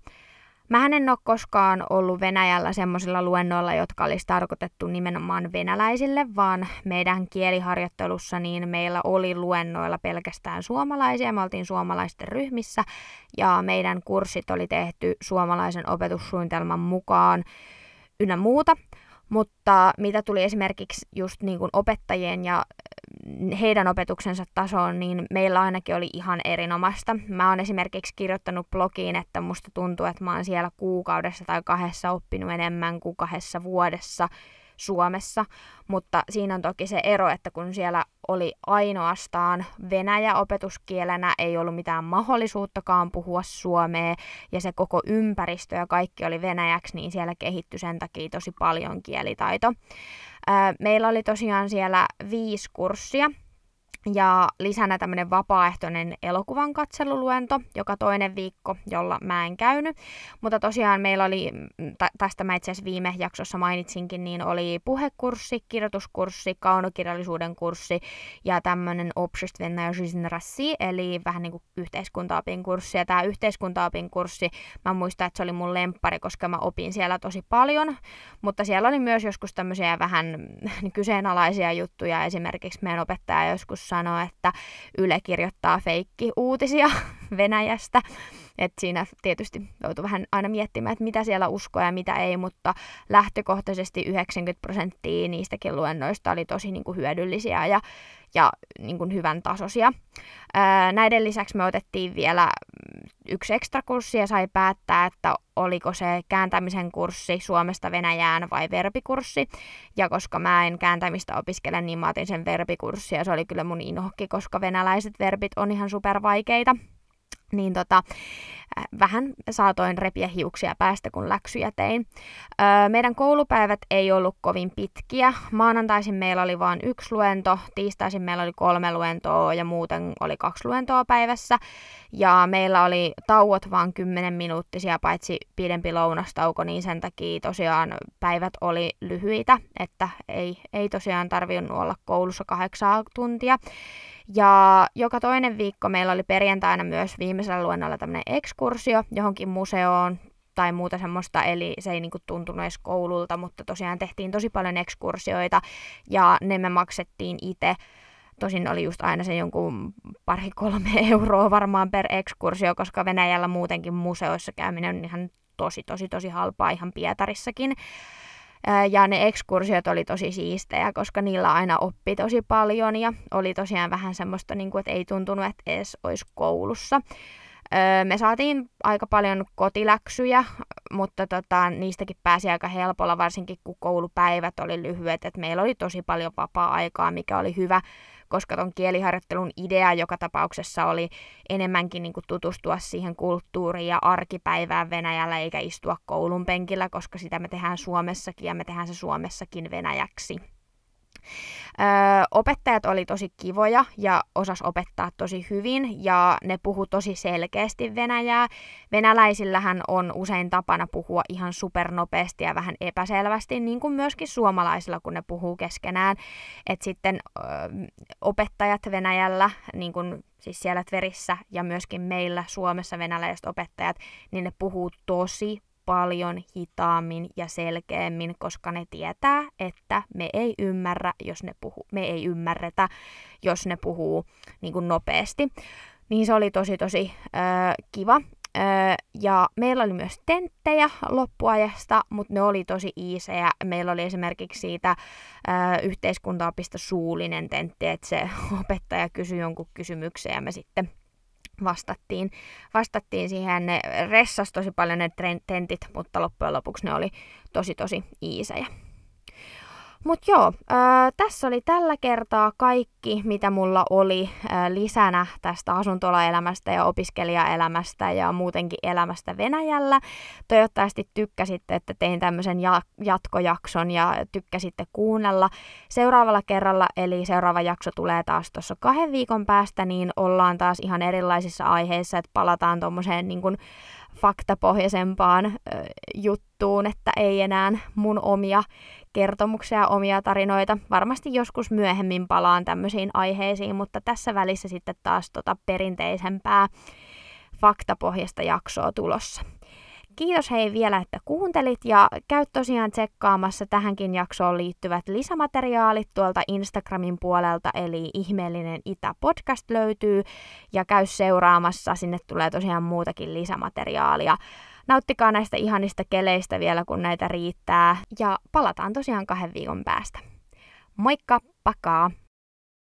Mä en ole koskaan ollut Venäjällä semmoisilla luennoilla, jotka olisi tarkoitettu nimenomaan venäläisille, vaan meidän kieliharjoittelussa niin meillä oli luennoilla pelkästään suomalaisia. Me oltiin suomalaisten ryhmissä ja meidän kurssit oli tehty suomalaisen opetussuunnitelman mukaan ynnä muuta. Mutta mitä tuli esimerkiksi just niin kuin opettajien ja heidän opetuksensa tasoon, niin meillä ainakin oli ihan erinomaista. Mä oon esimerkiksi kirjoittanut blogiin, että musta tuntuu, että mä oon siellä kuukaudessa tai kahdessa oppinut enemmän kuin kahdessa vuodessa Suomessa, mutta siinä on toki se ero, että kun siellä oli ainoastaan Venäjä opetuskielenä, ei ollut mitään mahdollisuuttakaan puhua suomea, ja se koko ympäristö ja kaikki oli venäjäksi, niin siellä kehittyi sen takia tosi paljon kielitaito. Meillä oli tosiaan siellä viisi kurssia, ja lisänä tämmöinen vapaaehtoinen elokuvan katseluluento joka toinen viikko, jolla mä en käynyt. Mutta tosiaan meillä oli, mm, tästä mä itse asiassa viime jaksossa mainitsinkin, niin oli puhekurssi, kirjoituskurssi, kaunokirjallisuuden kurssi ja tämmöinen Obsestvennäjyysrassi, eli vähän niin kuin yhteiskuntaopin kurssi. Ja tämä yhteiskuntaopin kurssi, mä muistan, että se oli mun lemppari, koska mä opin siellä tosi paljon. Mutta siellä oli myös joskus tämmöisiä vähän mm, <laughs> kyseenalaisia juttuja. Esimerkiksi meidän opettaja joskus sanoa, että Yle kirjoittaa feikki-uutisia <laughs> Venäjästä. Et siinä tietysti joutuu vähän aina miettimään, että mitä siellä uskoa ja mitä ei, mutta lähtökohtaisesti 90 prosenttia niistäkin luennoista oli tosi niin kuin hyödyllisiä ja, ja niin kuin hyvän tasoisia. Näiden lisäksi me otettiin vielä yksi ekstra kurssi ja sai päättää, että oliko se kääntämisen kurssi Suomesta Venäjään vai verbikurssi. Ja koska mä en kääntämistä opiskele, niin mä otin sen verbikurssi ja se oli kyllä mun inhokki, koska venäläiset verbit on ihan supervaikeita niin tota, äh, vähän saatoin repiä hiuksia päästä, kun läksyjä tein. Öö, meidän koulupäivät ei ollut kovin pitkiä. Maanantaisin meillä oli vain yksi luento, tiistaisin meillä oli kolme luentoa ja muuten oli kaksi luentoa päivässä. Ja meillä oli tauot vain 10 minuuttisia, paitsi pidempi lounastauko, niin sen takia tosiaan päivät oli lyhyitä, että ei, ei tosiaan tarvinnut olla koulussa kahdeksaa tuntia. Ja joka toinen viikko meillä oli perjantaina myös viimeisellä luennolla tämmöinen ekskursio johonkin museoon tai muuta semmoista, eli se ei niinku tuntunut edes koululta, mutta tosiaan tehtiin tosi paljon ekskursioita ja ne me maksettiin itse. Tosin oli just aina se jonkun pari kolme <laughs> euroa varmaan per ekskursio, koska Venäjällä muutenkin museoissa käyminen on ihan tosi, tosi, tosi halpaa ihan Pietarissakin. Ja ne ekskursiot oli tosi siistejä, koska niillä aina oppi tosi paljon ja oli tosiaan vähän semmoista, niin kuin, että ei tuntunut, että edes olisi koulussa. Me saatiin aika paljon kotiläksyjä, mutta tota, niistäkin pääsi aika helpolla, varsinkin kun koulupäivät oli lyhyet. Et meillä oli tosi paljon vapaa-aikaa, mikä oli hyvä koska ton kieliharjoittelun idea joka tapauksessa oli enemmänkin niin kuin tutustua siihen kulttuuriin ja arkipäivään Venäjällä, eikä istua koulun penkillä, koska sitä me tehdään Suomessakin ja me tehdään se Suomessakin venäjäksi. Öö, opettajat oli tosi kivoja ja osas opettaa tosi hyvin ja ne puhu tosi selkeästi venäjää. Venäläisillähän on usein tapana puhua ihan supernopeasti ja vähän epäselvästi, niin kuin myöskin suomalaisilla, kun ne puhuu keskenään. Et sitten öö, opettajat Venäjällä, niin kuin siis siellä Tverissä ja myöskin meillä Suomessa venäläiset opettajat, niin ne puhuu tosi paljon hitaammin ja selkeämmin, koska ne tietää, että me ei ymmärrä, jos ne puhuu, me ei ymmärretä, jos ne puhuu niin kuin nopeasti. Niin se oli tosi tosi äh, kiva. Öö, ja meillä oli myös tenttejä loppuajasta, mutta ne oli tosi iisejä. Meillä oli esimerkiksi siitä öö, yhteiskuntaopista suullinen tentti, että se <laughs> opettaja kysyi jonkun kysymyksen ja me sitten vastattiin, vastattiin siihen. Ne ressas tosi paljon ne tentit, mutta loppujen lopuksi ne oli tosi tosi iisejä. Mutta joo, ää, tässä oli tällä kertaa kaikki, mitä mulla oli ää, lisänä tästä asuntolaelämästä ja opiskelijaelämästä ja muutenkin elämästä Venäjällä. Toivottavasti tykkäsitte, että tein tämmöisen ja- jatkojakson ja tykkäsitte kuunnella. Seuraavalla kerralla, eli seuraava jakso tulee taas tuossa kahden viikon päästä, niin ollaan taas ihan erilaisissa aiheissa, että palataan tuommoiseen niin kuin faktapohjaisempaan ö, juttuun, että ei enää mun omia kertomuksia, omia tarinoita. Varmasti joskus myöhemmin palaan tämmöisiin aiheisiin, mutta tässä välissä sitten taas tota perinteisempää faktapohjasta jaksoa tulossa. Kiitos hei vielä, että kuuntelit ja käy tosiaan tsekkaamassa tähänkin jaksoon liittyvät lisämateriaalit tuolta Instagramin puolelta, eli ihmeellinen Itä podcast löytyy ja käy seuraamassa, sinne tulee tosiaan muutakin lisämateriaalia. Nauttikaa näistä ihanista keleistä vielä, kun näitä riittää ja palataan tosiaan kahden viikon päästä. Moikka, pakaa!